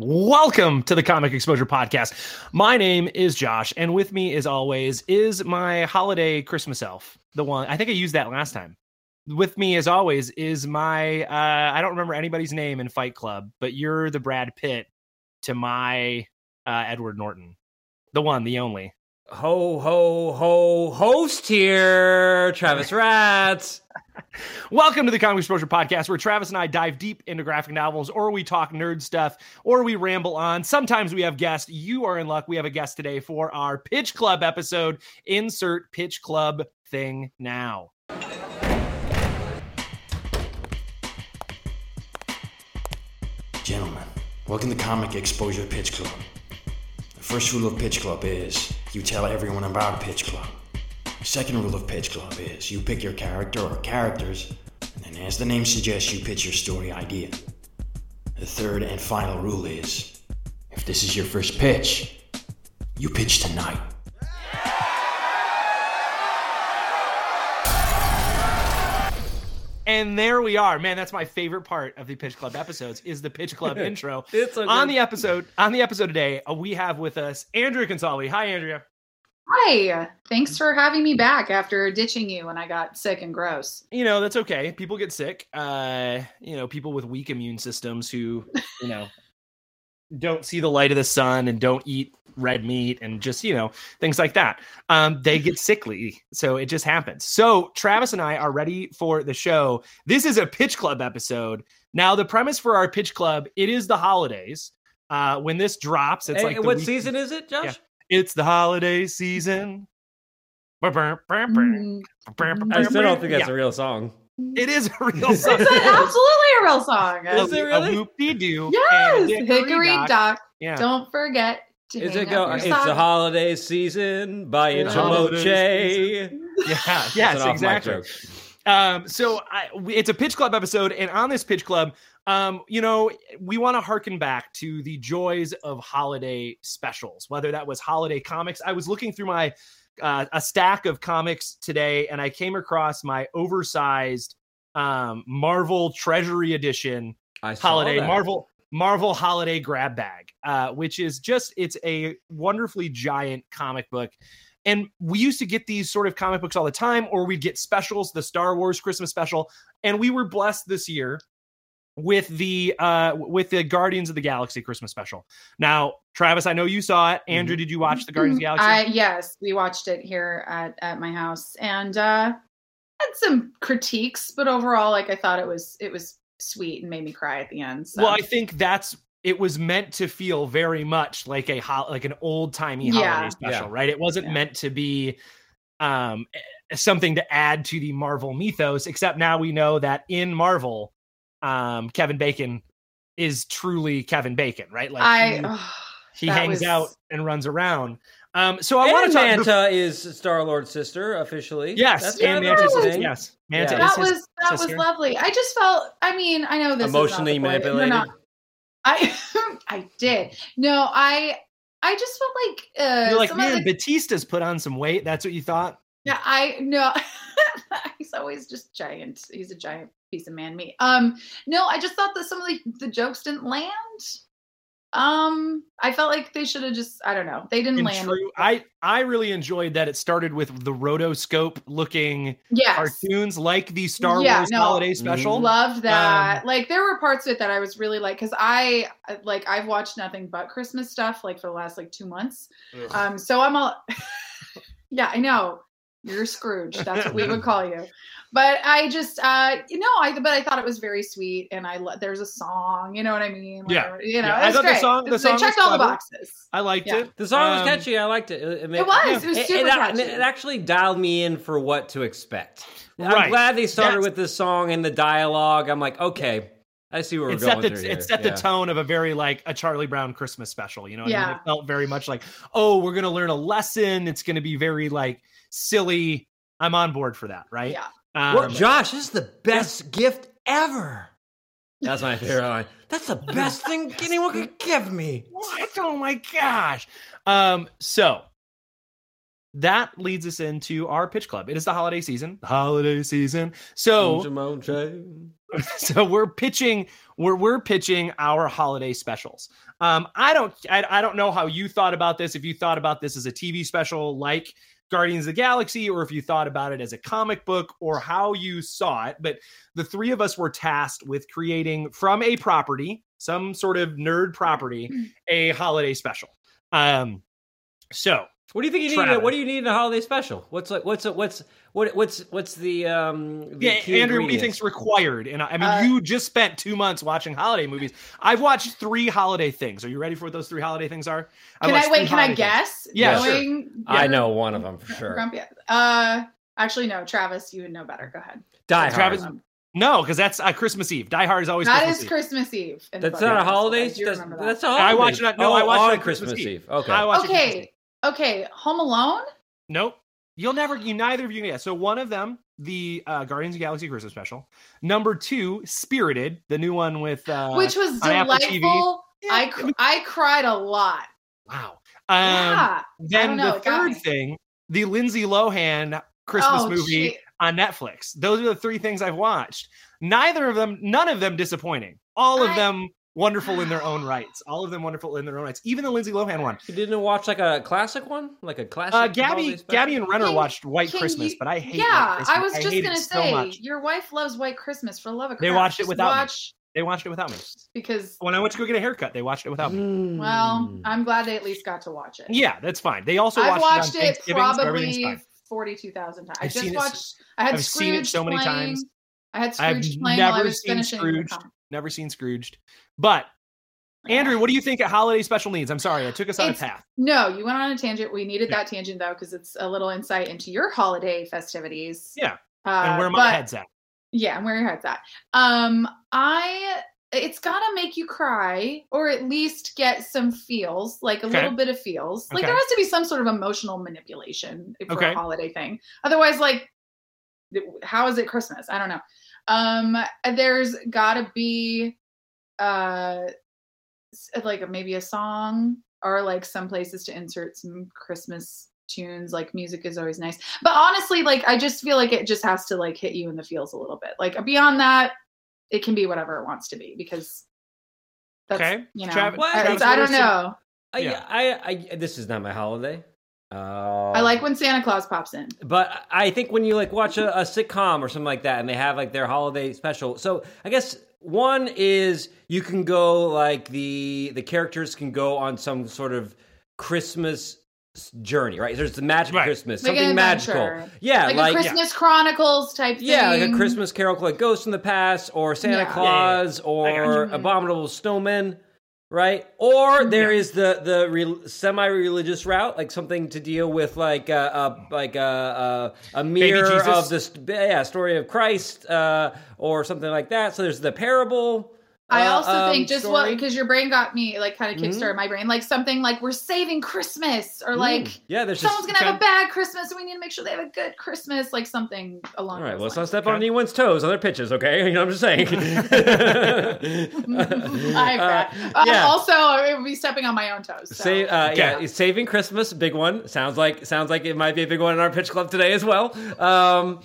Welcome to the Comic Exposure Podcast. My name is Josh, and with me, as always, is my holiday Christmas elf. The one I think I used that last time. With me, as always, is my uh, I don't remember anybody's name in Fight Club, but you're the Brad Pitt to my uh, Edward Norton, the one, the only. Ho ho ho! Host here, Travis Rats. Welcome to the Comic Exposure Podcast, where Travis and I dive deep into graphic novels, or we talk nerd stuff, or we ramble on. Sometimes we have guests. You are in luck. We have a guest today for our Pitch Club episode. Insert Pitch Club thing now. Gentlemen, welcome to Comic Exposure Pitch Club. The first rule of Pitch Club is you tell everyone about Pitch Club. The second rule of Pitch Club is you pick your character or characters, and then, as the name suggests, you pitch your story idea. The third and final rule is if this is your first pitch, you pitch tonight. And there we are. Man, that's my favorite part of the Pitch Club episodes is the Pitch Club intro. It's so on the episode on the episode today, uh, we have with us Andrea Consoli. Hi, Andrea. Hi, thanks for having me back after ditching you when I got sick and gross. You know, that's okay. People get sick. Uh, you know, people with weak immune systems who, you know, don't see the light of the sun and don't eat red meat and just, you know, things like that. Um, they get sickly. So it just happens. So Travis and I are ready for the show. This is a pitch club episode. Now, the premise for our pitch club, it is the holidays. Uh, when this drops, it's Hey, like what week- season is it, Josh? Yeah. It's the holiday season. Mm, I still don't think that's Yeah, a real song. It is a real It's song. an absolutely a real song. Is it really? A whoop-de-doo Yes, and a Hickory dock. Dock. Yeah. Don't forget to Is it go? It's socks. the holiday season by It's holiday Intramoche. Yeah, yes, an exactly. Um, so I, we- it's a pitch club episode, and on this pitch club, um, you know, we want to harken back to the joys of holiday specials, whether that was holiday comics. I was looking through my uh, a stack of comics today, and I came across my oversized um, Marvel Treasury Edition I saw holiday that. Marvel Marvel holiday grab bag, uh, which is just it's a wonderfully giant comic book. And we used to get these sort of comic books all the time, or we'd get specials, the Star Wars Christmas special. And we were blessed this year with the uh with the Guardians of the Galaxy Christmas special. Now, Travis, I know you saw it. Andrew, did you watch the Guardians of the Galaxy? I, yes, we watched it here at, at my house and uh had some critiques, but overall, like I thought it was it was sweet and made me cry at the end. So. Well, I think that's it was meant to feel very much like a ho- like an old timey holiday special, Yeah. right? It wasn't Yeah. meant to be um something to add to the Marvel mythos, except now we know that in Marvel, um Kevin Bacon is truly Kevin Bacon, right? Like I he, ugh, he hangs was- out and runs around. Um so I And want to talk Mantis is Star Lord's sister officially. Yes, That's and kind of Mantis's a sister, thing. yes. Mantis Yeah. is that was that was lovely. I just felt. I mean, I know this Emotionally is not the point, manipulated. not- I I did. No, I I just felt like uh, You're like, man, the- Bautista's put on some weight. That's what you thought? yeah, I no. he's always just giant. He's a giant piece of man meat. Um, no, I just thought that some of the, the jokes didn't land. Um, I felt like they should have just. I don't know. They didn't In land. true, I I really enjoyed that it started with the rotoscope looking yes. cartoons like the Star Yeah, Wars no. holiday special. Loved that. Um, like there were parts of it that I was really like because I uh, like I've watched nothing but Christmas stuff like for the last like two months. Ugh. Um, so I'm all yeah, I know you're Scrooge. That's what we would call you. But I just uh you know I but I thought it was very sweet and I lo- there's a song. You know what I mean? Yeah. You know, Yeah, I it was thought the song- the They song checked was all the boxes. I liked Yeah. it. The song was Um, catchy. I liked it. It, It was. It was It, super it, catchy. it actually dialed me in for what to expect. Right. I'm glad they started That's- with this song and the dialogue. I'm like, okay, I see where we're it set going the it set Yeah. the tone of a very like a Charlie Brown Christmas special. You know, what I mean? It felt very much like, oh, we're gonna learn a lesson. It's gonna be very like silly. I'm on board for that, right? Yeah. Um, Well, Josh, this is the best gift ever. That's my favorite line. That's the best thing anyone could give me. What? Oh my gosh. Um, so that leads us into our pitch club. It is the holiday season. Holiday season. So so we're pitching we're we're pitching our holiday specials. Um, I don't I, I don't know how you thought about this. If you thought about this as a TV special like Guardians of the Galaxy, or if you thought about it as a comic book, or how you saw it, but the three of us were tasked with creating from a property, some sort of nerd property, a holiday special. Um, so What do you think you need? What do you need in a holiday special? What's like? What's what's what? What's what's the um? The yeah, key Andrew, what do you think's required? And I, I mean, Uh, you just spent two months watching holiday movies. I've watched three holiday things. Are you ready for what those three holiday things are? I've Can I wait? Can I holiday things. guess? Yeah, sure. Knowing I know one of them for sure. Grumpy. Uh, actually, no. Travis, you would know better. Go ahead. Die Hard. Travis- No, because that's uh, Christmas Eve. Die Hard is always That Christmas is Eve. Christmas Eve. That's not a holiday. I do That's, remember that. that's a I holiday. watched it on- no, oh, I watched it on on Christmas, Christmas Eve. Eve. Okay. I watched it Okay. Okay. Home Alone. Nope. You'll never, you neither of you guess. So one of them, the uh, Guardians of the Galaxy Christmas special. Number two, Spirited, the new one with uh, which was on Apple TV. delightful. Yeah, I cr- I cried a lot. wow. Um, yeah. Then know, the third thing, the Lindsay Lohan Christmas Oh, movie shit. on Netflix. Those are the three things I've watched. Neither of them, none of them disappointing. All of I- them wonderful in their own rights. All of them wonderful in their own rights. Even the Lindsay Lohan one. You didn't watch like a classic one, like a classic. Uh, Gabby. Gabby and Renner Can- watched White Christmas, you- but I hate. yeah, White Christmas. I was just hate gonna so say much. your wife loves White Christmas for love of Christmas. They crap. watched it Just without me. They watched it without me. because When I went to go get a haircut, they watched it without me. well, Mm. I'm glad they at least got to watch it. Yeah, that's fine. They also I've watched, watched it it Thanksgiving, so probably forty-two thousand times. I I've just seen it watched. I had I've seen it so many playing. times. I had I've Scrooge playing while I never was seen finishing the Scrooged. comic. Never seen Scrooged. But Andrew, what do you think a holiday special needs? I'm sorry, I took us on a path. No, you went on a tangent. We needed Yeah. that tangent though because it's a little insight into your holiday festivities. Yeah, uh, and where my but- head's at. Yeah, and where your head's at. Um, I it's gotta make you cry or at least get some feels, like a Okay. little bit of feels. Like Okay. there has to be some sort of emotional manipulation for Okay. a holiday thing. Otherwise, like how is it Christmas? I don't know. Um, there's gotta be uh like maybe a song or like some places to insert some Christmas tunes. Like music is always nice. But honestly, like I just feel like it just has to like hit you in the feels a little bit. Like beyond that, it can be whatever it wants to be because that's Okay. you know Travis- I- Travis, I, don't some- know. I, Yeah. I, I, this is not my holiday. Uh, I like when Santa Claus pops in. But I think when you like watch a, a sitcom or something like that, and they have like their holiday special. So I guess one is you can go like the the characters can go on some sort of Christmas journey, right? There's the magic Right. Christmas, Like something magical. Yeah, Like, like, a Christmas Chronicles type thing. yeah, like a Christmas Carol, like Ghost in the Past, or Santa Yeah. Yeah, yeah, Claus, or. Abominable Snowman, right? Or there Yeah. is the the re- semi-religious route, like something to deal with, like uh, uh like a uh, a mirror of the st- yeah story of Christ, uh, or something like that. So there's the parable. I uh, also um, think just what because your brain got me like kind of Mhm. kickstarted my brain like something like we're saving Christmas or like Mm. yeah, there's someone's just gonna have a bad Christmas and we need to make sure they have a good Christmas like something along. All right, well, let's not lines. step Okay. on anyone's toes on their pitches, okay? You know what I'm just saying. I bet. Uh, Uh, yeah. also, I would be stepping on my own toes. So. Say, uh, yeah, Okay. saving Christmas, big one. Sounds like sounds like it might be a big one in our pitch club today as well. Um,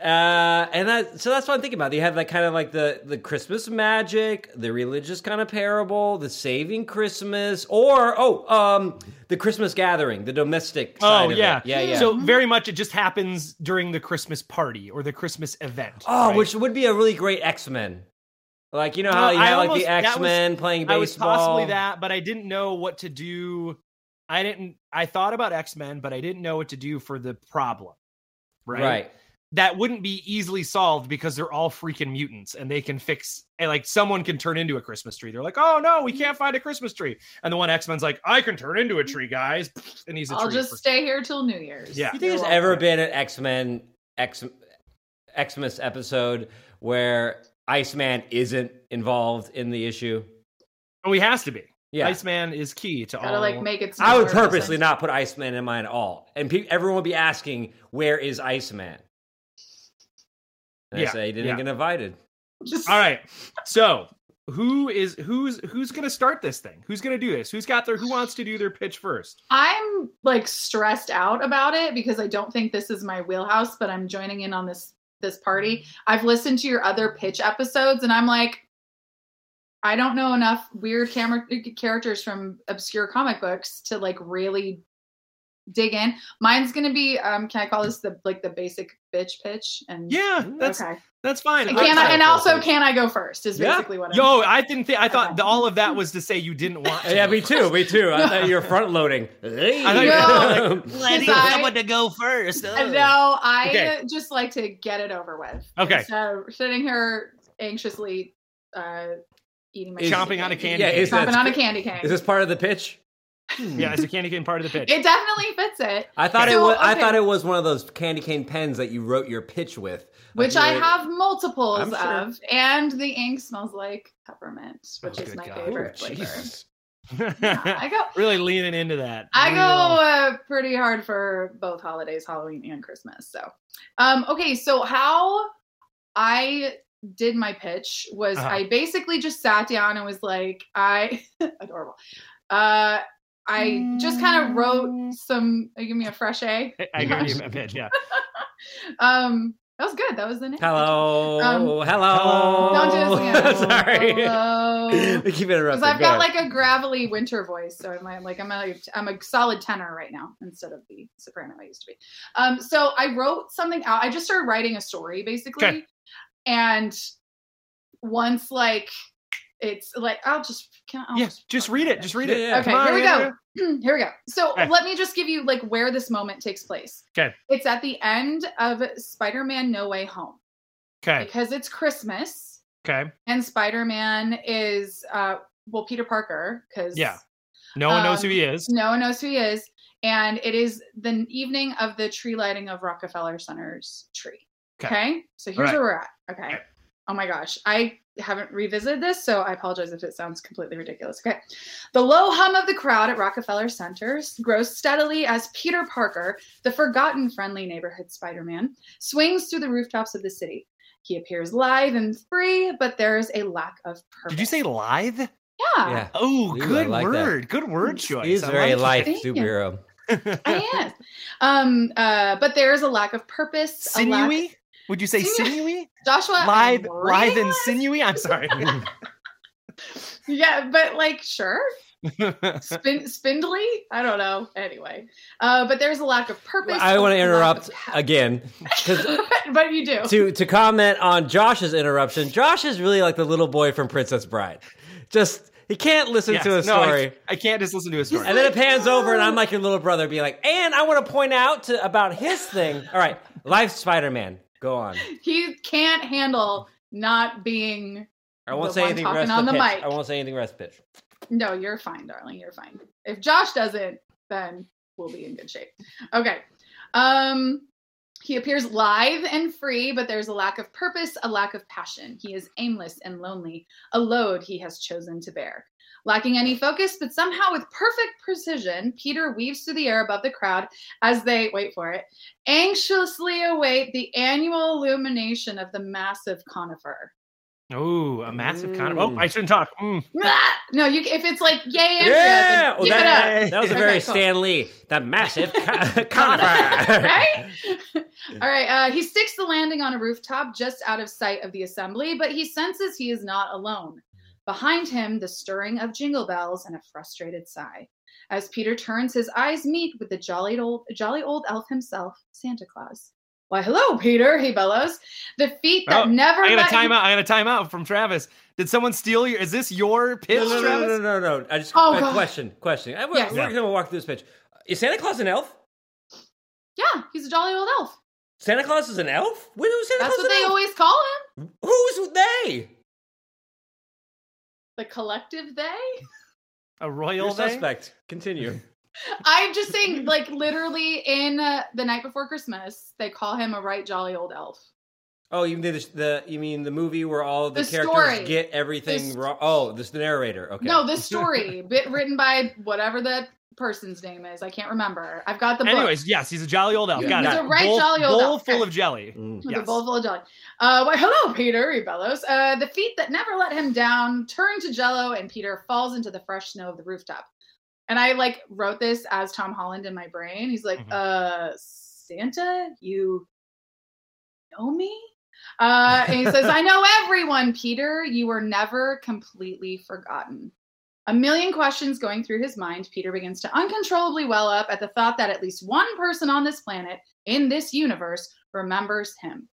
uh, and that so that's what I'm thinking about. You have like kind of like the the Christmas magic, the religious kind of parable, the saving Christmas, or oh, um, the Christmas gathering, the domestic. Side Oh of yeah, it. yeah, yeah. So very much it just happens during the Christmas party or the Christmas event. oh, right? which would be a really great X Men. Like you know how you I have like the X Men playing baseball. I was possibly that, but I didn't know what to do. I didn't. I thought about X Men, but I didn't know what to do for the problem. Right. right. That wouldn't be easily solved because they're all freaking mutants, and they can fix. And like someone can turn into a Christmas tree. They're like, "Oh no, we can't find a Christmas tree," and the one X Men's like, "I can turn into a tree, guys," and he's a I'll tree. just for- stay here till New Year's. Yeah. You think there's ever welcome. been an X Men X Xmas episode where Iceman isn't involved in the issue. Oh, he has to be. Yeah. Iceman is key to Gotta all. like make it. I would purposely not put Iceman in mine at all. And pe- everyone would be asking, where is Iceman? And Yeah, I say, he didn't yeah. get invited. Just, All right. So who is who's who's gonna start this thing? Who's gonna do this? Who's got their who wants to do their pitch first? I'm like stressed out about it because I don't think this is my wheelhouse, but I'm joining in on this this party. I've listened to your other pitch episodes and I'm like I don't know enough weird camera characters from obscure comic books to like really dig in. Mine's going to be um can I call this the like the basic bitch pitch and Yeah, that's okay. that's fine. And can I, I- and I- also can I go first is Yeah. basically what I'm Yo, I didn't think I thought Okay. the, all of that was to say you didn't want to. Yeah, me too. Me too. I thought you were front loading. I thought you No. were like, letting Because I- someone to go first. Uh, Ugh. No, I Okay. just like to get it over with. Okay. So sitting here anxiously uh, eating my Is- Chomping on a candy Yeah, cane. is chomping on a candy cane. Is this part of the pitch? Yeah, it's a candy cane part of the pitch? it definitely fits it. I thought it So, was. I thought it was one of those candy cane pens that you wrote your pitch with, Like Which I were- have multiples sure. of, and the ink smells like peppermint, which Oh, is my God. favorite Oh, flavor. Yeah, I go, really leaning into that. I go uh, pretty hard for both holidays, Halloween and Christmas. So, um, okay, so how I did my pitch was Uh-huh. I basically just sat down and was like, I adorable. Uh, I just kind of wrote some. uh, Give me a fresh A. I- I agree with that pitch. Yeah. Um, that was good. That was the name. Hello, Um, hello. Don't do this again. Sorry, Hello. we keep interrupting. Because I've Go got ahead. like a gravelly winter voice, so I'm like, like I'm a I'm a solid tenor right now instead of the soprano I used to be. Um, so I wrote something out. I just started writing a story basically, Okay. and once like it's like I'll just can I'll Yeah, just read it. Just read it. Yeah, yeah. Okay, on, here we read it. go. here we go. So Okay. let me just give you like where this moment takes place. Okay. It's at the end of Spider-Man No Way Home Okay. because it's Christmas Okay. and Spider-Man is uh well Peter Parker because Yeah. No one knows who Um, he is. no one knows who he is and it is the evening of the tree lighting of Rockefeller Center's tree. Okay. Okay? So here's Alright. where we're at. Okay. Okay. Oh my gosh. I haven't revisited this, so I apologize if it sounds completely ridiculous. Okay. The low hum of the crowd at Rockefeller Center grows steadily as Peter Parker, the forgotten friendly neighborhood Spider Man, swings through the rooftops of the city. He appears live and free, but there's a lack of purpose. Did you say live? Yeah. Yeah, Oh, Ooh, I good like that. word. Good word choice. he's I very love life superhero. I am. Um, uh, but there is a lack of purpose. A lack- Sinewy? Would you say Sinewy? sinewy? Joshua, Live I'm and sinewy? I'm sorry. Yeah, but like, sure. Spin- spindly? I don't know. Anyway, uh, but there's a lack of purpose. I want to interrupt again because but you do. to to comment on Josh's interruption. Josh is really like the little boy from Princess Bride. Just he can't listen Yes. to a No, I- story. I, can't just listen to a story. and then it pans over, and I'm like your little brother, being like, "And I want to point out to about his thing." All right, Life Spider Man, go on. he can't handle not being. I won't say anything. talking Rest on the the pitch. mic. I won't say anything. Rest pitch. No, you're fine, darling. You're fine. If Josh doesn't, then we'll be in good shape. Okay. Um, he appears lithe and free, but there's a lack of purpose, a lack of passion. He is aimless and lonely, a load he has chosen to bear. Lacking any focus, but somehow with perfect precision, Peter weaves through the air above the crowd as they, wait for it, anxiously await the annual illumination of the massive conifer. Oh, a massive con. Mm. Oh, I shouldn't talk. Mm. No, you if it's like yay, Andrea, Yeah, then oh, that, that was a Okay, very cool. Stan Lee. That massive co- conifer. right? All right. Uh, he sticks the landing on a rooftop just out of sight of the assembly, but he senses he is not alone. Behind him, the stirring of jingle bells and a frustrated sigh. As Peter turns, his eyes meet with the jolly old, jolly old elf himself, Santa Claus. Why, hello, Peter, he bellows. The feet that Oh, never I got a timeout. I got a timeout from Travis. Did someone steal your? Is this your pitch, No, no, no, Travis? no, no, no, no. I just Oh, uh, God. question, question. I, we're Yes. we're gonna walk through this pitch. Is Santa Claus an elf? Yeah, he's a jolly old elf. Santa Claus is an elf? When was Santa That's Claus what an they elf? always call him. Who's they? The collective they? A royal You're day? suspect. Continue. I'm just saying, like literally in uh, the night before Christmas, they call him a right jolly old elf. Oh, you mean the, the you mean the movie where all the, The characters story. get everything This- wrong? Oh, this the narrator. Okay. No, this story, bit written by whatever that person's name is. I can't remember. I've got the book. Anyways, yes, he's a jolly old elf. He's Got a it. right bowl, jolly old bowl elf. full of jelly. Mm. with Yes. a bowl full of jelly. Uh, why, hello, Peter, he bellows. Uh, the feet that never let him down turn to jello, and Peter falls into the fresh snow of the rooftop. And I like wrote this as Tom Holland in my brain. He's like, Mhm. uh, Santa, you know me? Uh, and he says, I know everyone, Peter. You were never completely forgotten. A million questions going through his mind, Peter begins to uncontrollably well up at the thought that at least one person on this planet, in this universe, remembers him.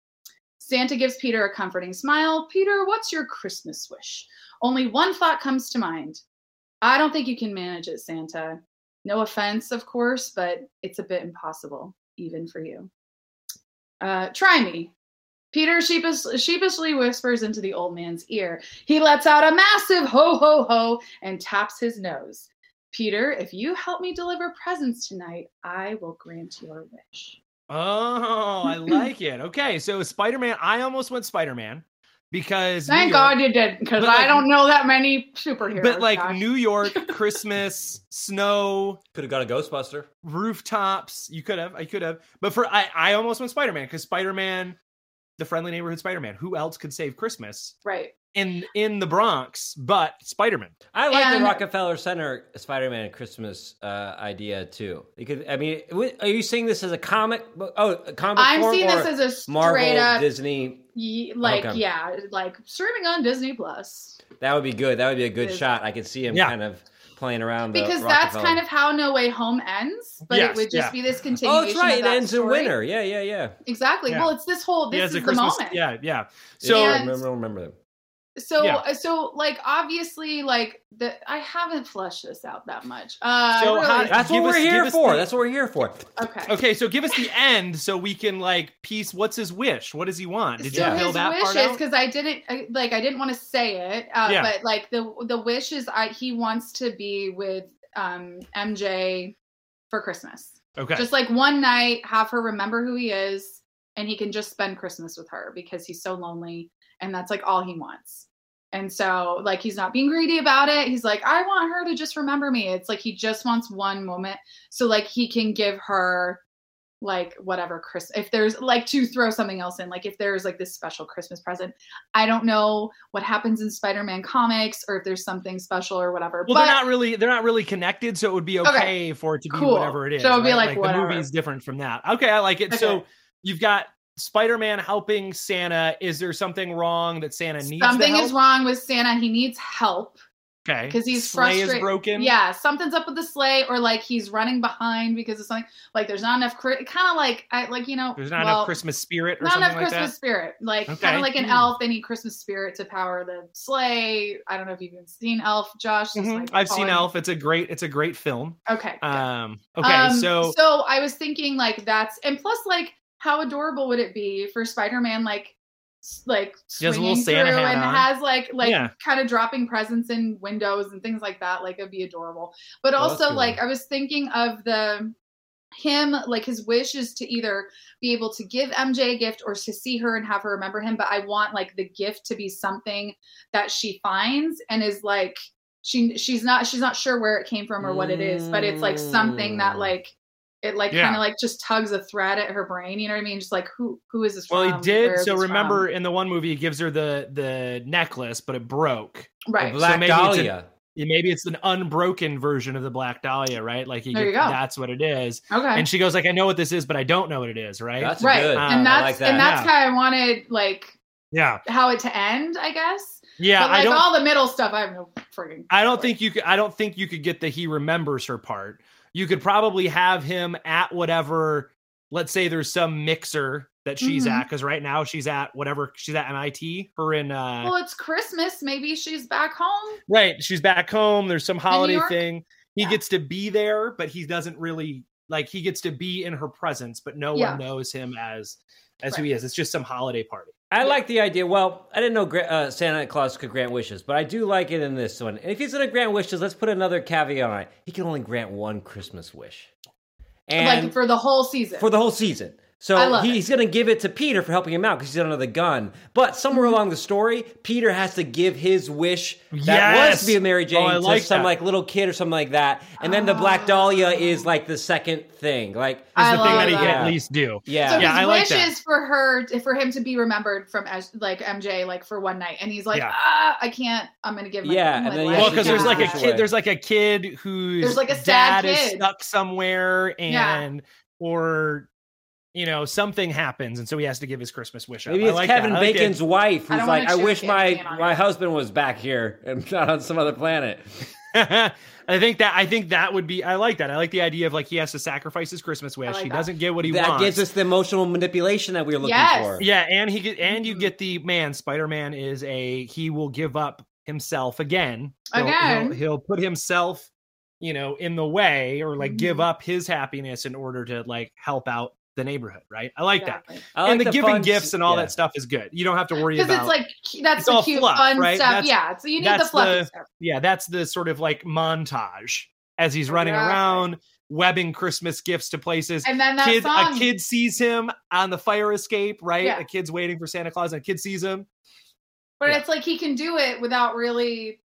Santa gives Peter a comforting smile. Peter, what's your Christmas wish? Only one thought comes to mind. I don't think you can manage it, Santa. No offense, of course, but it's a bit impossible, even for you. Uh, try me. Peter sheepish, sheepishly whispers into the old man's ear. He lets out a massive ho ho ho and taps his nose. Peter, if you help me deliver presents tonight, I will grant your wish. Oh, I like it. Okay, so Spider Man. I almost went Spider Man because Thank York- God you did, because But, like- I don't know that many superheroes. But like Josh. New York, Christmas, snow, Could have got a Ghostbuster. rooftops. You could have, I could have, but for I, I almost went Spider Man because Spider Man, the friendly neighborhood Spider Man. Who else could save Christmas right. in in the Bronx but Spider Man? I like And- the Rockefeller Center Spider-Man Christmas uh, idea too. You could, I mean, are you seeing this as a comic book? Oh, a comic book I'm form seeing or this as a straight Marvel, up, Disney. ye- like Okay. yeah, like streaming on Disney Plus. That would be good. That would be a good Is- shot. I could see him Yeah. kind of playing around the Because that's kind of how No Way Home ends, but Yes, it would just yeah. be this continuous. Oh, continuation. that's right. Of It that ends in story. winter. Yeah, yeah, yeah. Exactly. Yeah. Well, it's this whole. He This has is the Christmas. moment. Yeah, yeah. So So And- remember, remember them. So, Yeah. uh, so like obviously, like the I haven't fleshed this out that much. Uh, So really- how- That's what us- we're here for. the- That's what we're here for. okay. okay, so give us the end so we can like piece. What's his wish? What does he want? Did so you fill his that part wish is because I didn't I- like I didn't want to say it, uh, Yeah. but like the the wish is I he wants to be with um MJ for Christmas. Okay. Just like one night, have her remember who he is, and he can just spend Christmas with her because he's so lonely, and that's like all he wants. And so, like, he's not being greedy about it. He's like, I want her to just remember me. It's like he just wants one moment, so like he can give her like whatever Chris if there's like to throw something else in like if there's like this special Christmas present. I don't know what happens in Spider-Man comics or if there's something special or whatever. Well, but they're not really they're not really connected, so it would be okay, Okay. for it to be Cool. whatever it is. So it'd be right? like the whatever. movie's different from that. Okay, I like it. So you've got Spider-Man helping Santa. Is there something wrong that Santa needs? something is wrong with Santa. He needs help. Okay. Because he's Sleigh is frustrated. broken. Yeah, something's up with the sleigh, or like he's running behind because of something. Like there's not enough. Kind of like I like you know. there's not well, enough Christmas spirit or Not something enough like Christmas that. spirit. Like Okay. kind of like an Hmm. elf. They need Christmas spirit to power the sleigh. I don't know if you've even seen Elf, Josh. Mhm. like, I've seen Elf. It's a great it's a great film. Okay. Um, okay, Um, so so I was thinking like that's and plus like how adorable would it be for Spider-Man like like He a little swinging through and on. has like like Yeah. kind of dropping presents in windows and things like that like it'd be adorable but Oh, that's also cool. like I was thinking of the him like his wish is to either be able to give MJ a gift or to see her and have her remember him but I want like the gift to be something that she finds and is like she she's not she's not sure where it came from or what it is but it's like something that Mm. like it like Yeah. kind of like just tugs a thread at her brain you know what i mean just like who who is this well, he did. Where is So remember, from? in the one movie, he gives her the the necklace, but it broke. right The Black maybe it's an- Dahlia. Maybe it's an unbroken version of the Black Dahlia, right? Like he There you go. that's what it is. okay And she goes like, "I know what this is, but I don't know what it is." Right? That's right good. And I that's like that. and that's Yeah. how i wanted like yeah, how it to end i guess yeah. but like I don't. all the middle stuff i have no frigging I don't think you could. I don't think you could get the he remembers her part. You could probably have him at whatever. Let's say there's some mixer that she's Mhm. at because right now she's at whatever she's at MIT. Her in uh, well it's christmas maybe she's back home right. She's back home. There's some holiday thing. He Yeah. gets to be there, but he doesn't really like. He gets to be in her presence, but no Yeah. one knows him as as who he is. It's just some holiday party. I Yeah. like the idea. Well, I didn't know uh, Santa Claus could grant wishes, but I do like it in this one. And if he's going to grant wishes, let's put another caveat on it. He can only grant one Christmas wish, and like for the whole season for the whole season. So he- he's going to give it to Peter for helping him out because he's under the gun. But somewhere Mm-hmm. along the story, Peter has to give his wish that was Yes! to be a Mary Jane Oh, to like some that. like little kid or something like that. And then the Black Dahlia is like the second thing. Like, Is I the thing love that he can that. at least do. yeah. So Yeah, his I like wish that. is for her, for him to be remembered from as like MJ, like for one night, and he's like, Yeah. ah, I can't. I'm gonna give. My, Yeah, my and then life Well, because give there's like a kid. There's like a kid who's There's, like, a sad dad is stuck somewhere, Yeah. and or you know something happens, and so he has to give his Christmas wish. up. Maybe I it's like Kevin that. I like. Bacon's wife who's don't like, I wish my my it." husband was back here and not on some other planet. I think that I think that would be. I like that. I like the idea of like he has to sacrifice his Christmas wish. like he that. doesn't get what he that wants. That gives us the emotional manipulation that we were looking Yes. for. yeah, and he get and you Mhm. get the man. Spider Man is a he will give up himself again. He'll- Again. he'll, he'll put himself, you know, in the way or like give Mhm. up his happiness in order to like help out the neighborhood. Right? I like that. I like and the, giving fun- gifts and all yeah. that stuff is good. You don't have to worry about Because it's like that's it's the all cute, fluff, fun right? stuff. That's- yeah, so you need the that's fluffy the- stuff. yeah, that's the sort of like montage as he's running Exactly. around webbing Christmas gifts to places. And then that Kid, song, a kid sees him on the fire escape, right? Yeah. A kid's waiting for Santa Claus, and a kid sees him. but yeah. it's like he can do it without really,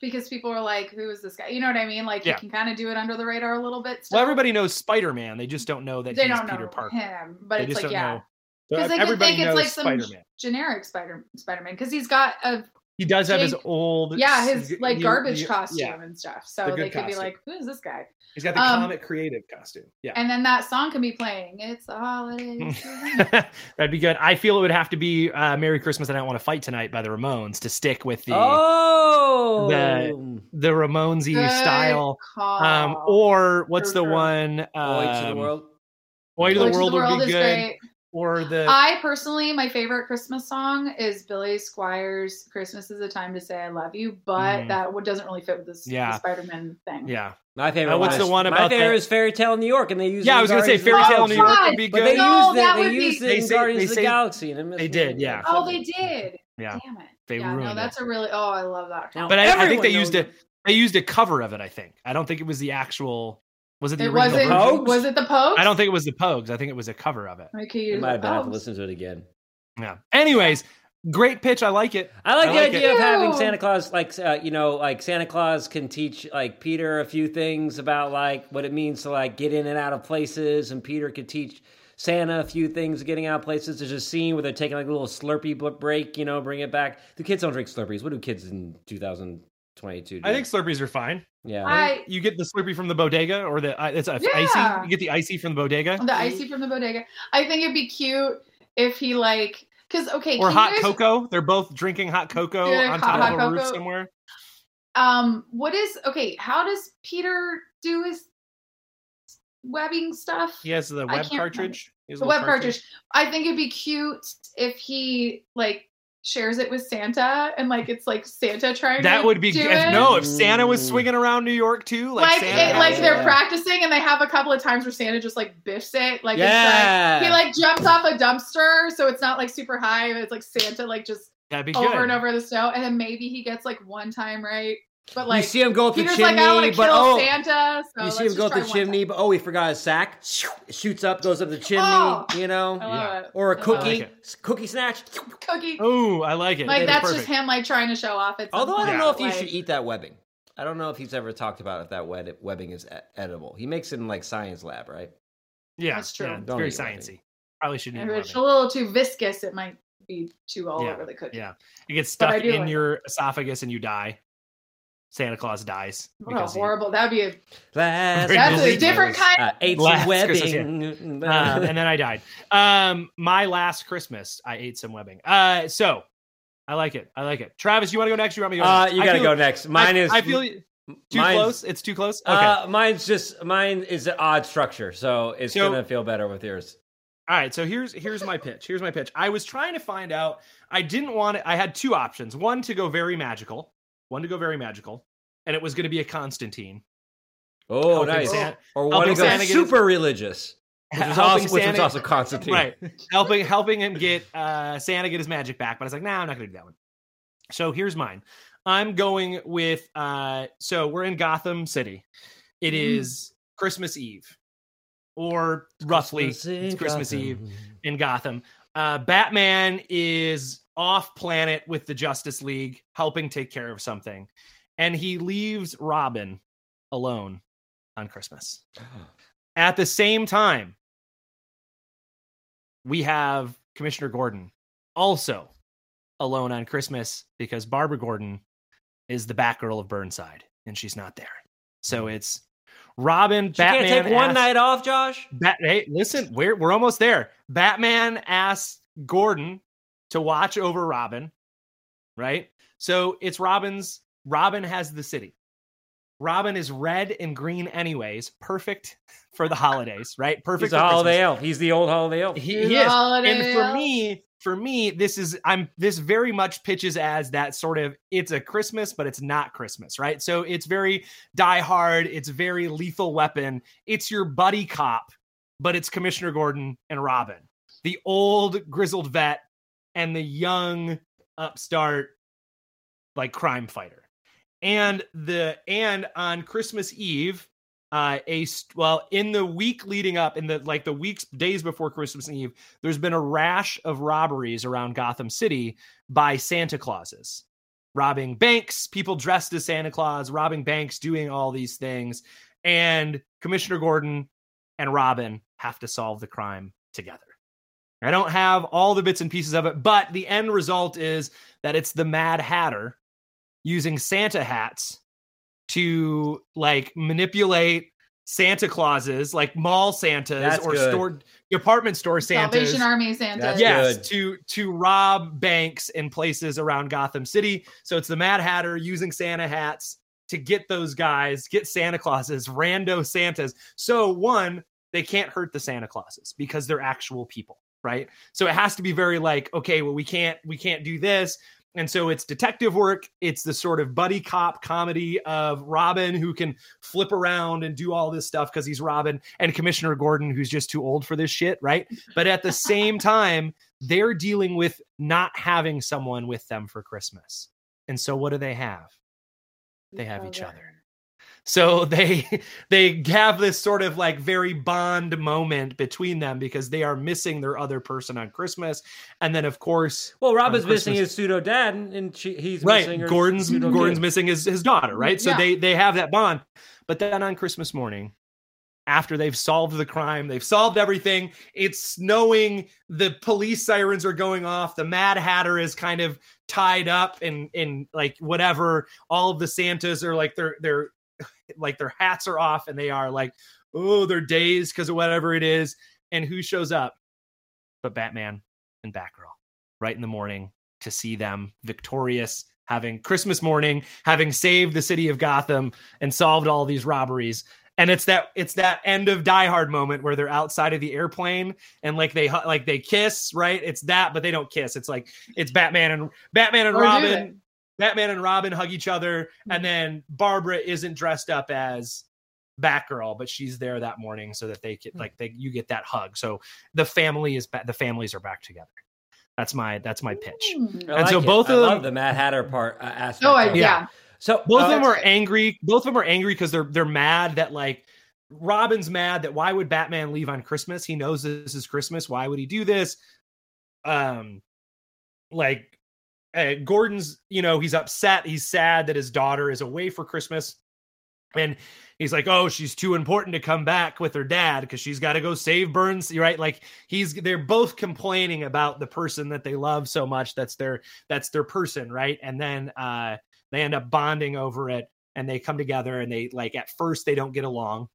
because people are like, "Who is this guy?" You know what I mean? Like Yeah. he can kind of do it under the radar a little bit. Still. Well, everybody knows Spider Man. They just don't know that they he's don't Peter know Parker. him, but they it's just like don't yeah, know. So because they could think it's like some Spider Man. generic Spider Spider Man because he's got a He does have his old, yeah his like y- garbage y- costume Yeah, and stuff. So The they good could be like, "Who is this guy?" he's got the Um, comic creative costume. Yeah, And then that song can be playing. It's the holidays. that'd be good. I feel it would have to be uh, "Merry Christmas." and I don't want to fight tonight by the Ramones to stick with the Oh, The- the Ramonesy Good style. call. Um, or what's True, the true. one? Oi to the um, world. Oi to the Oi to world would be is good. great. Or the I personally, my favorite Christmas song is Billy Squier's "Christmas is a Time to Say I Love You," but Mhm. that one doesn't really fit with this Yeah. Spider-Man thing. yeah, My favorite. Uh, what's one the is- one My about favorite that- is Fairy Tale in New York, and they use. yeah. I was gonna say Guardians of Fairy Tale in New York God. would be But good. they No, used that it. They would be- it in say- Guardians they of the say- Galaxy. And They did, yeah. Oh, they did. Yeah. Damn it. They yeah, no, that's it. a really. Oh, I love that. Now, But I, I think they used it. They used a cover of it. I think. I don't think it was the actual. Was it the It original wasn't. Pogues? Was it the Pogues? I don't think it was the Pogues. I think it was a cover of it. I could I use might have been to listen to it again. Yeah. Anyways, great pitch. I like it. I like I the like idea it. of having Santa Claus, like uh, you know, like Santa Claus can teach like Peter a few things about like what it means to like get in and out of places, and Peter could teach Santa a few things getting out of places. There's a scene where they're taking like a little Slurpee bl- break, you know, bring it back. The kids don't drink Slurpees. What do kids in 2022 do? I think Slurpees are fine. yeah. I You get the Slurpee from the bodega, or the uh, it's a Yeah. icy. You get the icy from the bodega, the icy from the bodega. I think it'd be cute if he like because okay, or hot guys- cocoa. They're both drinking hot cocoa on hot- top hot of a roof somewhere. Um, what is okay? How does Peter do his webbing stuff? He has the web cartridge. He has a the little web cartridge. I think it'd be cute if he like shares it with Santa and like it's like Santa trying That to would be if, no. If Santa was swinging around New York too, like, like it, like they're practicing and they have a couple of times where Santa just like biffs it like Yeah. it's like he like jumps off a dumpster so it's not like super high it's like Santa like just that'd be over good. and over the snow and then maybe he gets like one time right but like you see him go up the chimney, like I want but oh, Santa so you see him go up the chimney, but oh, he forgot his sack. Shoots up, goes up the oh! chimney. Oh. you know, I love it. or a I love cookie, it. cookie snatch. cookie Oh, I like it. like It's that's just him like trying to show off at some Although I don't point, know if you should eat that webbing. I don't know if he's ever talked about if that wed- webbing is edible. He makes it in like science lab, right? Yeah, That's true. yeah, it's very eat webbing. sciencey. Probably shouldn't eat if it's a little too viscous it might be too all Yeah, over the cookie Yeah, it gets stuck in like your esophagus and you die. Santa Claus dies what a because he- horrible that'd be a Last that's a different kind uh, ate Last some Christmas, webbing. um, and then I died. Um, my last Christmas, I ate some webbing. Uh, so I like it. I like it. Travis, you want to go next? You want me to go? uh, next? you gotta go next. Mine I, is I feel too mine's- close. It's too close. Okay. Uh, mine's just mine is an odd structure, so it's So- gonna feel better with yours. All right, so here's here's my pitch. Here's my pitch. I was trying to find out. I didn't want it. I had two options. One to go very magical. One to go very magical, and it was going to be a Constantine. Oh, Helping nice. Santa- or one to go Santa get his- super religious, which was, also, which was also Constantine. right helping helping him get uh santa get his magic back but i was like nah i'm not gonna do that one so here's mine i'm going with uh so we're in gotham city It Mm. is christmas eve or roughly it's Christmas Eve in Gotham. Uh, Batman is off planet with the Justice League, helping take care of something, and he leaves Robin alone on Christmas. At the same time, we have Commissioner Gordon also alone on Christmas because Barbara Gordon is the Batgirl of Burnside and she's not there. So hmm. it's Robin, She Batman. can't take one asks- night off, Josh. Bat- hey, listen, we're we're almost there. Batman asks Gordon to watch over Robin, right? So it's Robin's. Robin has the city. Robin is red and green, anyways. Perfect for the holidays, right? Perfect. He's a for holiday Christmas. elf. He's the old holiday elf. He, he is. And for me, for me, this is I'm this very much pitches as that sort of it's a Christmas, but it's not Christmas, right? So it's very die hard, it's very lethal weapon. It's your buddy cop, but it's Commissioner Gordon and Robin, the old grizzled vet and the young upstart like crime fighter. And the and on Christmas Eve, uh a well in the week leading up in the like the weeks days before Christmas Eve, there's been a rash of robberies around Gotham City by Santa Clauses. Robbing banks, people dressed as Santa Claus, robbing banks, doing all these things. And Commissioner Gordon and Robin have to solve the crime together. I don't have all the bits and pieces of it, but the end result is that it's the Mad Hatter using Santa hats to like manipulate Santa Clauses, like mall Santas That's or good. store department store Santas. Salvation Army Santa. That's yes, good. to to rob banks in places around Gotham City. So it's the Mad Hatter using Santa hats to get those guys, get Santa Clauses, rando Santas. So one, they can't hurt the Santa Clauses because they're actual people, right? So it has to be very like, okay, well, we can't we can't do this. And so it's detective work. It's the sort of buddy cop comedy of Robin who can flip around and do all this stuff because he's Robin, and Commissioner Gordon who's just too old for this shit, right? But at the same time, they're dealing with not having someone with them for Christmas. And so what do they have? They have oh, each other. So they they have this sort of like very bond moment between them because they are missing their other person on Christmas. And then of course Well, Robin's on missing his pseudo dad, and- and she, he's right missing gordon's gordon's kid. missing his, his daughter right so Yeah. they they have that bond but then on christmas morning after they've solved the crime they've solved everything it's snowing the police sirens are going off the mad hatter is kind of tied up in in like whatever all of the santas are like they're they're like their hats are off and they are like oh they're dazed because of whatever it is. And who shows up? But batman and batgirl right in the morning to see them victorious having christmas morning having saved the city of gotham and solved all these robberies. And it's that it's that end of die hard moment where they're outside of the airplane and like they like they kiss right? It's that but they don't kiss. It's like it's batman and batman and Or robin batman and robin hug each other and then barbara isn't dressed up as batgirl but she's there that morning so that they get like they you get that hug so the family is back the families are back together that's my that's my pitch Mm. I And so like it. both I of love them- the Mad Hatter part uh, aspect. Oh, I, of it. yeah. So both uh, of them are right. angry both of them are angry because they're they're mad that like robin's mad that why would batman leave on christmas he knows this is christmas why would he do this um like uh, gordon's you know he's upset he's sad that his daughter is away for christmas. And he's like oh she's too important to come back with her dad because she's got to go save burns right? Like he's they're both complaining about the person that they love so much that's their that's their person right? And then uh they end up bonding over it and they come together and they like at first they don't get along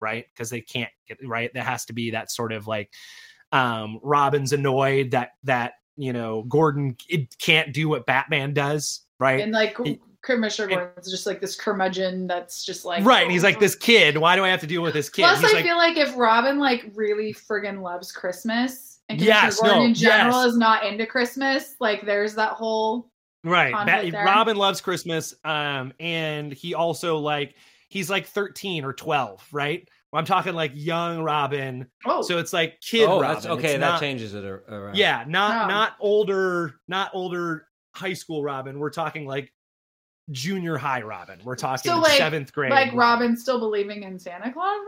right? Because they can't get right? There has to be that sort of like um robin's annoyed that that you know gordon it can't do what batman does right And like It- Commissioner Gordon's just like this curmudgeon that's just like right and he's like this kid why do i have to deal with this kid Plus, he's I like feel like if Robin like really friggin' loves Christmas and Commissioner Yes, Gordon no, in general yes. is not into Christmas, like there's that whole right conflict Bat- there. robin loves christmas um and he also like he's like 13 or 12 right i'm talking like young robin oh so it's like kid oh, robin. that's okay. It's that not- changes it around. Yeah, not Oh. not older, not older high school Robin. We're talking like junior high Robin. We're talking So, like- seventh grade. like Robin still believing in Santa Claus,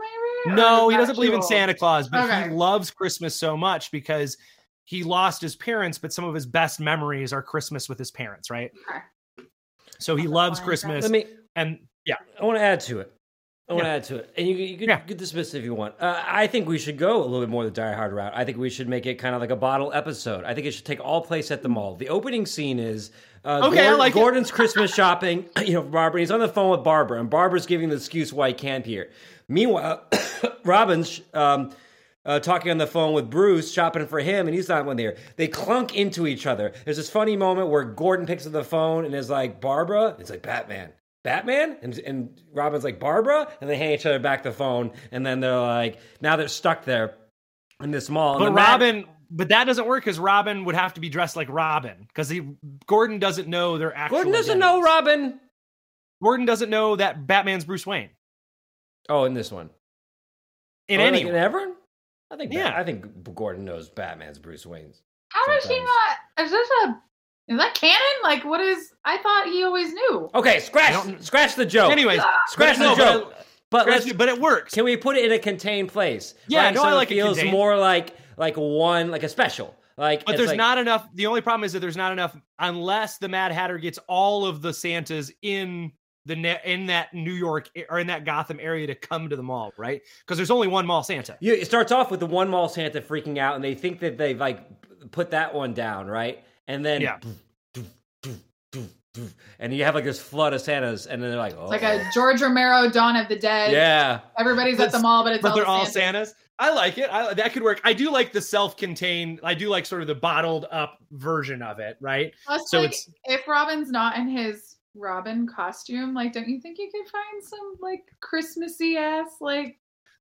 maybe? No, he doesn't believe in Santa? Claus, but Okay. he loves Christmas so much because he lost his parents, but some of his best memories are Christmas with his parents, right? Okay. So he That's loves. Christmas. Let me. and yeah, I want to add to it. I want to add to it, and you, you, can, Yeah. you can dismiss it if you want. Uh, I think we should go a little bit more the Die Hard route. I think we should make it kind of like a bottle episode. I think it should take all place at the mall. The opening scene is uh, Okay, I Gord- like. Gordon's Christmas shopping. You know, Barbara. He's on the phone with Barbara, and Barbara's giving the excuse why he can't hear. Meanwhile, Robin's. Um, uh, talking on the phone with Bruce, shopping for him, and he's not one there. They clunk into each other. There's this funny moment where Gordon picks up the phone and is like, Barbara? It's like, Batman. Batman? And, and Robin's like, Barbara? And they hand each other back the phone, and then they're like, now they're stuck there in this mall. And but the Matt- Robin, but that doesn't work because Robin would have to be dressed like Robin because he Gordon doesn't know their actual. Gordon doesn't know. Robin. Gordon doesn't know that Batman's Bruce Wayne Oh, in this one. in Oh, any. like in Ever? I think, Yeah. Bat- I think Gordon knows Batman's Bruce Wayne's. How does he sometimes. not? Is this a? Is that canon? Like, what is? I thought he always knew. Okay, scratch, scratch the joke. Anyways, scratch but no, the joke. but, But, it, let's, but it works. Can we put it in a contained place? Yeah, Like, no, so I it like it feels contained. more like like one like a special. Like, But there's like- not enough. The only problem is that there's not enough unless the Mad Hatter gets all of the Santas in the ne- in that New York or in that Gotham area to come to the mall, right? Because there's only one mall Santa. You, it starts off with the one mall Santa freaking out, and they think that they've like put that one down, right? And then Yeah. and you have like this flood of Santas, and then they're like, oh, It's like a oh. George Romero Dawn of the Dead. yeah. Everybody's at the mall, but it's But all they're all Santas. Santas. I like it. I, that could work. I do like the self-contained. I do like sort of the bottled up version of it, right? Plus, So like, it's- if Robin's not in his Robin costume, like, don't you think you could find some like Christmassy ass like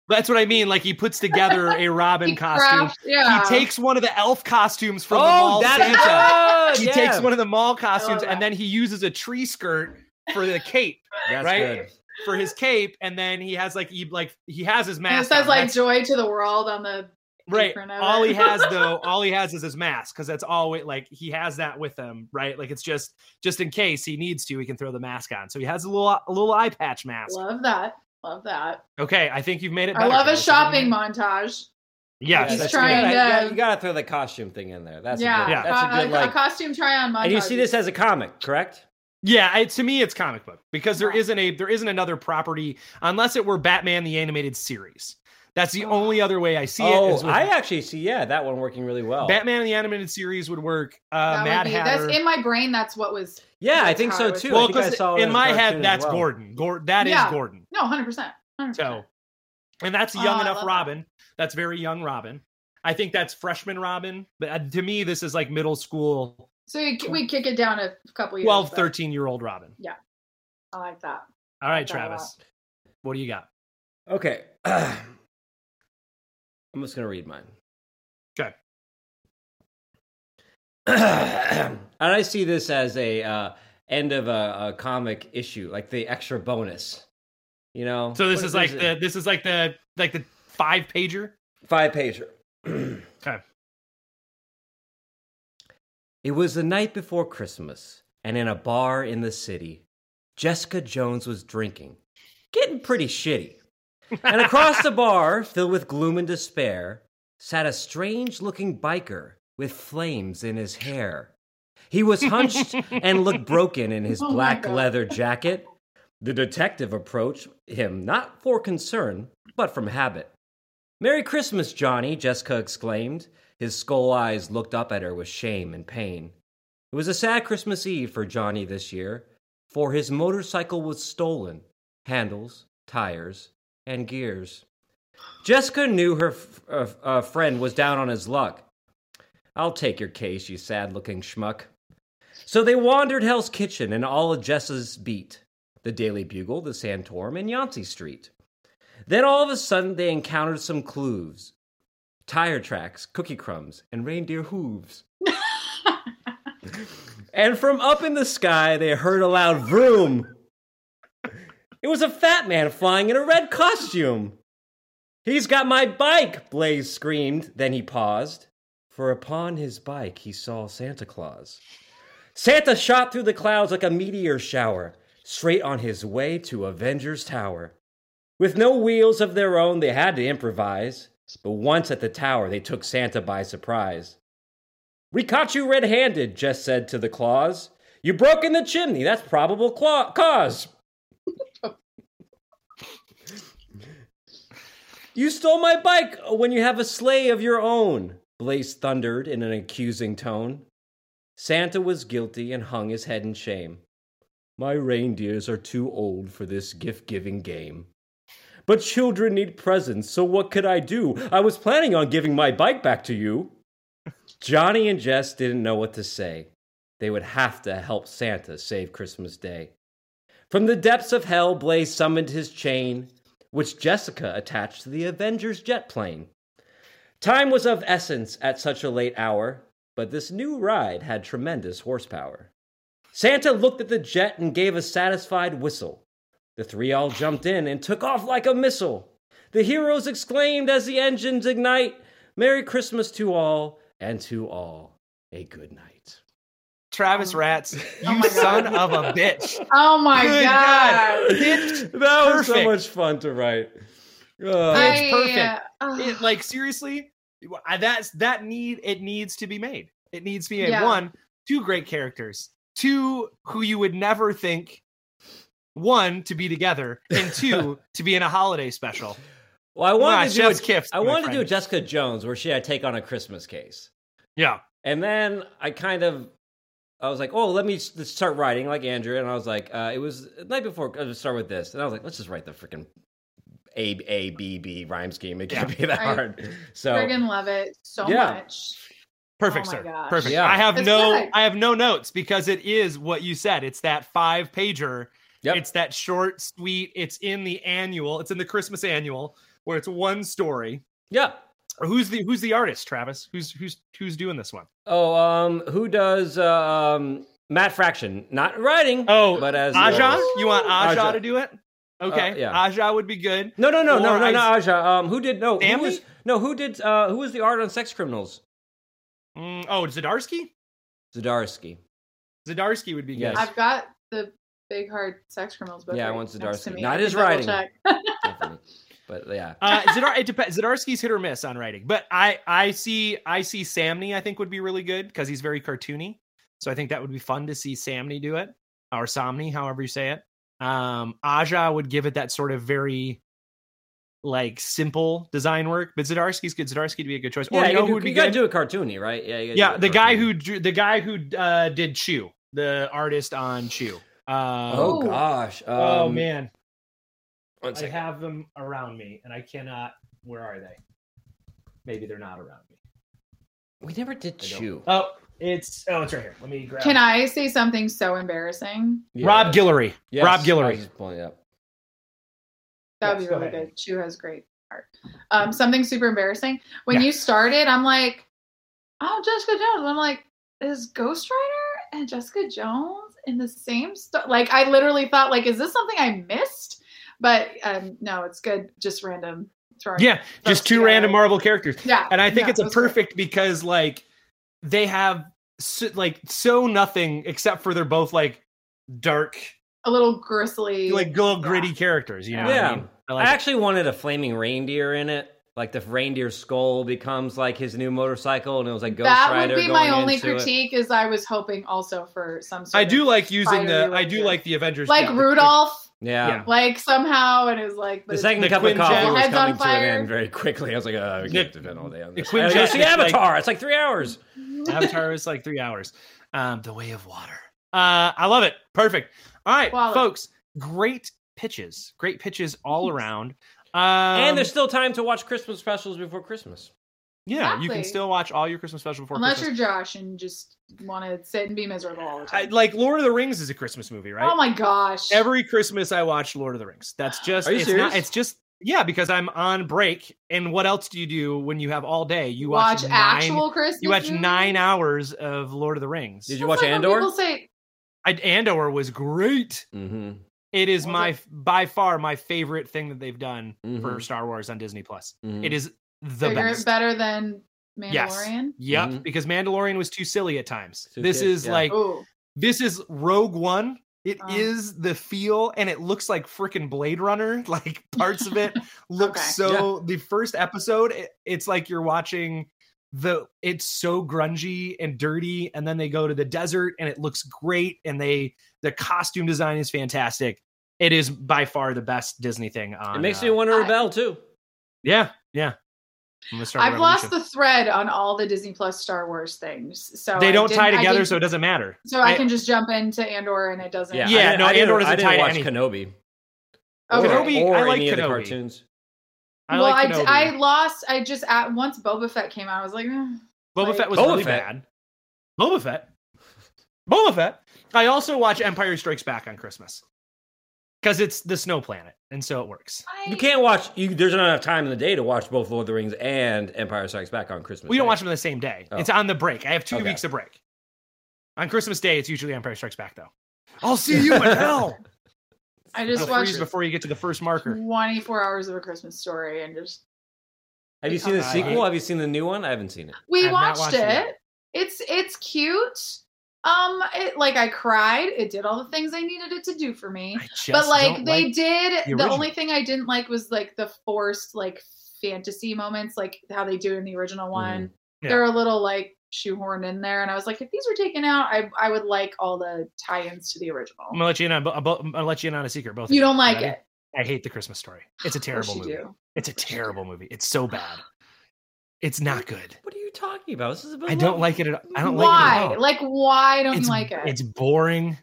That's what I mean. Like he puts together a Robin he costume. craft- Yeah, He takes one of the elf costumes from the oh, mall that's Santa. good. He yeah. takes one of the mall costumes and then he uses a tree skirt for the cape, That's right? good. for his cape, and then he has like he like he has his and it mask. says on. like That's- "Joy to the World" on the right. apron All he has though, all he has is his mask because that's all. it- Like he has that with him, right? Like it's just just in case he needs to, he can throw the mask on. So he has a little a little eye patch mask. Love that. Love that. Okay, I think you've made it. I love a Travis. shopping montage. Yes, He's that's trying good. to- Yeah, you gotta throw the costume thing in there. That's yeah, a good, Yeah. that's a uh, good like. costume try on montage. and you see this as a comic, correct? Yeah, I, to me, it's comic book because there Yeah. isn't a there isn't another property unless it were Batman the animated series. That's the Oh. only other way I see it. oh, I actually see. Yeah, that one working really well. Batman and the animated series would work. Uh, That would be- Hatter. That's in my brain. That's what was. yeah, I think so too. Well, because in my head, that's well. Gordon. Gordon. That is Yeah. Gordon. No, hundred percent. So, and that's Oh, young I enough love that. Robin. That's very young Robin. I think that's freshman Robin. But uh, to me, this is like middle school, So you, we kick it down a couple years. 12, 13 year old Robin. Yeah. I like that. All right, Got a lot. Travis. What do you got? Okay. I'm just going to read mine. Okay. and I see this as a uh, end of a, a comic issue, like the extra bonus. You know. So this What is like it? the this is like the like the five pager. five pager. Okay. It was the night before Christmas, and in a bar in the city, Jessica Jones was drinking, getting pretty shitty. And across the bar, filled with gloom and despair, sat a strange looking biker with flames in his hair. He was hunched and looked broken in his Oh black leather jacket. The detective approached him not for concern, but from habit. Merry Christmas, Johnny, Jessica exclaimed. His skull eyes looked up at her with shame and pain. It was a sad Christmas Eve for Johnny this year, for his motorcycle was stolen handles, tires, and gears. Jessica knew her f- uh, uh, friend was down on his luck. I'll take your case, you sad looking schmuck. So they wandered Hell's Kitchen and all of Jessa's beat the Daily Bugle, the Sanctorum, and Yancey Street. Then all of a sudden they encountered some clues tire tracks, cookie crumbs, and reindeer hooves. and from up in the sky they heard a loud vroom. It was a fat man flying in a red costume. He's got my bike, Blaze screamed. Then he paused, for upon his bike he saw Santa Claus. Santa shot through the clouds like a meteor shower. straight on his way to Avengers Tower. With no wheels of their own, they had to improvise, but once at the tower, they took Santa by surprise. We caught you red handed, Jess said to the Claus. You broke in the chimney, that's probable cla- cause. You stole my bike when you have a sleigh of your own, Blaze thundered in an accusing tone. Santa was guilty and hung his head in shame. My reindeers are too old for this gift giving game. But children need presents, so what could I do? I was planning on giving my bike back to you. Johnny and Jess didn't know what to say. They would have to help Santa save Christmas Day. From the depths of hell, Blaze summoned his chain, which Jessica attached to the Avengers jet plane. Time was of essence at such a late hour, but this new ride had tremendous horsepower. Santa looked at the jet and gave a satisfied whistle. The three all jumped in and took off like a missile. The heroes exclaimed as the engines ignite, Merry Christmas to all, and to all a good night. Travis Rats, you Oh son God. of a bitch. Oh my Good god. Pitch that was so much fun to write. Uh, I- I, perfect. uh, it, like seriously that's that need it needs to be made it needs to be made Yeah. one two great characters two who you would never think one to be together and two to be in a holiday special well, I wanted Ah, to do chef's a, kiss, I my wanted to do a. Jessica Jones where she had take on a Christmas case. yeah And then I kind of, I was like, oh, let me s- let's start writing like Andrew. And I was like, uh, it was the night before, I'll just start with this. And I was like, let's just write the freaking A, A, B, B rhyme scheme. It can't be that I hard. So, friggin' love it so Yeah. much. perfect Oh sir gosh. perfect Yeah. i have It's no good. i have no notes because it is what you said it's that five pager Yep. it's that short sweet it's in the annual it's in the christmas annual where it's one story yeah. Who's the who's the artist travis who's who's who's doing this one Oh, um, who does, uh, um, Matt Fraction, not writing. Oh, but as Aja? uh, You want Aja, Aja. to do it? Okay, Uh, yeah. Aja would be good. no, no, no, no, Or no, I- no, Aja. Um, who did no? Who was no? Who did? Uh, who was the art on Sex Criminals? Mm, oh, Zdarsky? Zdarsky. Zdarsky would be good. Yes. I've got the big hard sex criminals book. Yeah, I want next to Zdarsky. me. Not his writing. But yeah. Uh, it depends. Hit or miss on writing, but I I see I see Samnee. I think would be really good because he's very cartoony. So I think that would be fun to see Samnee do it or Somni, however you say it. Um, Aja would give it that sort of very like simple design work, but Zdarsky's good. Zdarsky to be a good choice. Or Yeah, you you, know who would be good? do it cartoony, right? Yeah, yeah, the guy who drew the guy who uh, did Chew, the artist on Chew. Um, Oh gosh. Um, oh man, One I second. have them around me, and I cannot. Where are they? Maybe they're not around me. We never did I don't- chew. Oh, it's oh, it's right here. Let me grab. Can I say something so embarrassing? Rob Guillory. Yes, Rob I Guillory. just pulling it up. That would Yes, be really ahead. good. Chew has great art. Um, something super embarrassing. When Yeah. you started, I'm like, oh, Jessica Jones. I'm like, is Ghost Rider and Jessica Jones in the same stuff? Like, I literally thought, like, is this something I missed? But um, no, it's good. Just random. Throwing Yeah, just two together. random Marvel characters, Yeah, and I think yeah, it's a it was great. perfect because like they have so, like so nothing except for they're both like dark, a little gristly, like little Yeah. gritty characters. You know? what Yeah. I, mean? I I like it. actually wanted a flaming reindeer in it. Like the reindeer skull becomes like his new motorcycle, and it was like Ghost that Rider would be my only it. critique. Is I was hoping also for some. Sort I of do like using the. I do like the Avengers. like yeah, Rudolph. Yeah. Yeah. like somehow and it was like The but second the cup of Quinjet- coffee was Heads on coming to an fire. end very quickly. I was like, oh, we can't depend all day on the this. I gotta go Quinjet see is like- Avatar. it's like three hours. Avatar is like three hours. Um, the Way of Water. Uh, I love it. Perfect. All right, Quality. folks. Great pitches. Great pitches all around. Um, and there's still time to watch Christmas specials before Christmas. Yeah, you can still watch all your Christmas special before unless Christmas. you're Josh and just want to sit and be miserable all the I, time. like Lord of the Rings is a Christmas movie, right? Oh my gosh! Every Christmas I watch Lord of the Rings. That's just. Are you it's serious? Not, it's just. Yeah, because I'm on break, and what else do you do when you have all day? You watch, watch, nine, actual Christmas. You watch movies? nine hours of Lord of the Rings. Did you That's watch like when Andor? People say I, Andor was great. Mm-hmm. It is Was my it- by far my favorite thing that they've done for Mhm. Star Wars on Disney Plus. Mhm. It is the bigger, best. better than Yes. Mandalorian. Yep, Mhm. because Mandalorian was too silly at times. Too this kid- is yeah. like Oh, this is Rogue One It is Oh. the feel, and it looks like freaking Blade Runner. Like parts of it look Okay. so. The first episode, it- it's like you're watching the. It's so grungy and dirty, and then they go to the desert, and it looks great, and they the costume design is fantastic. It is by far the best Disney thing. On, It makes uh, me want to I- rebel too. Yeah, yeah. I'm gonna start a I've lost the thread on all the Disney Plus Star Wars things. So They don't tie together, didn't- so it doesn't matter. so I, I- can just jump into Andor and it doesn't. Yeah, Yeah, I no, I didn't, Andor doesn't I didn't tie to watch anything. Kenobi. Okay. Kenobi- or I like any of the cartoons. I well, like I, I lost. I just at once Boba Fett came out. I was like, eh. Boba like- Fett was Boba really Fett. bad. Boba Fett. Boba Fett. I also watch Empire Strikes Back on Christmas because it's the snow planet, and so it works. I, You can't watch. You, there's not enough time in the day to watch both Lord of the Rings and Empire Strikes Back on Christmas. We don't Day. watch them on the same day. Oh. It's on the break. I have two Okay. weeks of break. On Christmas Day, it's usually Empire Strikes Back, though. I'll see you in hell. I It'll just freeze watched before you get to the first marker. 24 hours of a Christmas story and just Have you seen the sequel? Have you seen the new one? I haven't seen it. we watched, watched it it. It's it's cute. Um, it like I cried. It did all the things I needed it to do for me. But like they like- did the the, only thing i didn't like was like the forced like fantasy moments like how they do in the original one Mm. Yeah. they're a little like shoehorned in there and i was like if these were taken out i i would like all the tie-ins to the original I'm gonna let you in on. I'm gonna let you in on a secret. Both. you don't like it I hate the Christmas story. It's a terrible movie. do. It's a terrible movie. It's so bad. It's not good. What are you talking about? This is about I don't like it. At, all. I don't why like it at all. like why don't it's, you like it It's boring.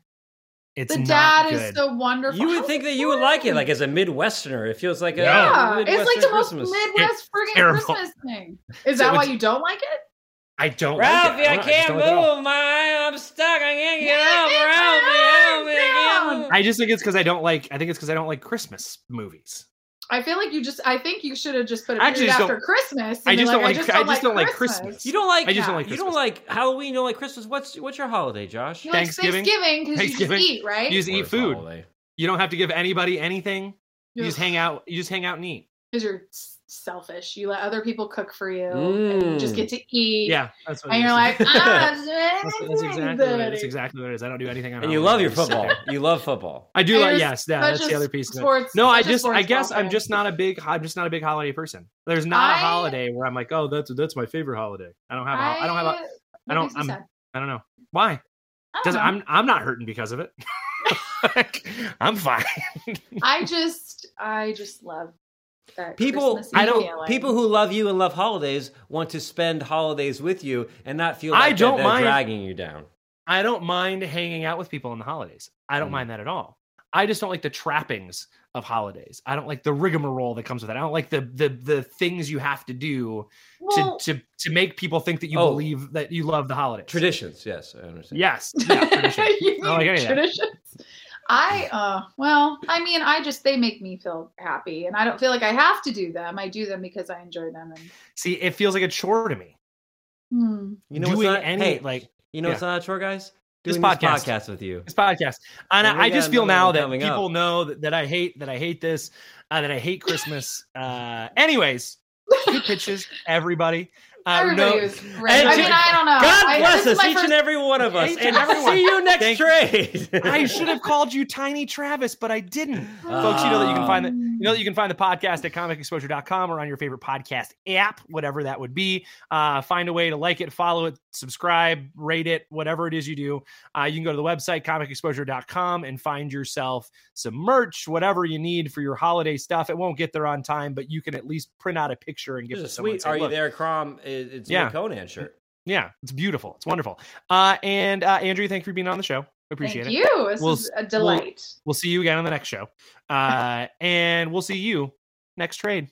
It's the not dad good. is so wonderful You would How's think that you would like it, like as a Midwesterner. It feels like a yeah, it's like the most Christmas. Midwest friggin' terrible. Christmas thing. Is So that why you don't like it? I don't. Ralphie, like it. I don't- just can't don't like it at all. move. My I'm stuck. I can't get Yeah, up. Ralphie, help me. I can't down. move. I just think it's because I don't like. I think it's because I don't like Christmas movies. I feel like you just. I think you should have just put it I just after don't- Christmas. and I be just don't I like- just I don't just don't like Christmas. Christmas. You don't like. I just don't like You don't like Halloween. You don't like Christmas. What's what's your holiday, Josh? You like Thanksgiving? Thanksgiving because you just Thanksgiving? eat, right? You just eat food. holiday. You don't have to give anybody anything. You just hang out. You just hang out and eat. Because you're selfish. You let other people cook for you, and you just Mm. get to eat. Yeah, that's what. and you're is. like, ah, that's, that's exactly what it is. Exactly what it is. I don't do anything on. And you love your I just sit football. You love football. I do And like yes. Yeah, that's the other piece. Of it. Sports, No, I just I guess ball I'm just not a big I'm just not a big holiday person. There's not a I- holiday where I'm like, oh, that's that's my favorite holiday. I don't have a, I, I don't have a what I don't- I'm- sad? I don't know why. I don't Doesn't know. I'm I'm not hurting because of it. Like, I'm fine. I just, I just love that. People, I don't. feeling. People who love you and love holidays want to spend holidays with you and not feel like I don't they're mind. dragging you down. I don't mind hanging out with people on the holidays. I don't Mm. mind that at all. I just don't like the trappings of holidays. I don't like the rigmarole that comes with it. I don't like the the the things you have to do well, to to to make people think that you Oh. believe that you love the holidays. Traditions, yes, I understand. Yes. Yeah, tradition. you I don't like mean any of that. traditions. I uh well, I mean, I just they make me feel happy, and I don't feel like I have to do them. I do them because I enjoy them, and See, it feels like a chore to me. hmm. You know what's doing not, any hey, like you know yeah. what's not a chore, guys? This podcast. this podcast with you. this podcast, and And I, I just feel now that people up. know that, that I hate that I hate this, uh, that I hate Christmas. uh, anyways, good pitches, everybody. Uh, Everybody no- was great. And I mean, I don't know. God I, bless us, each first- and every one of us. And everyone. see you next trade. I should have called you Tiny Travis, but I didn't. Folks, you know that you can find the you know that you can find the podcast at comicexposure.com or on your favorite podcast app, whatever that would be. Uh, find a way to like it, follow it, subscribe, rate it, whatever it is you do. Uh, you can go to the website comicexposure.com and find yourself some merch, whatever you need for your holiday stuff. It won't get there on time, but you can at least print out a picture and give There's it a to someone. sweet say, Are You There, Crom? It's Yeah. a Conan shirt. Yeah, it's beautiful. It's wonderful. Uh, and uh, Andrew, thank you for being on the show. Appreciate Thank it. you. This We'll is s- a delight. We'll see you again on the next show. Uh, and we'll see you next trade.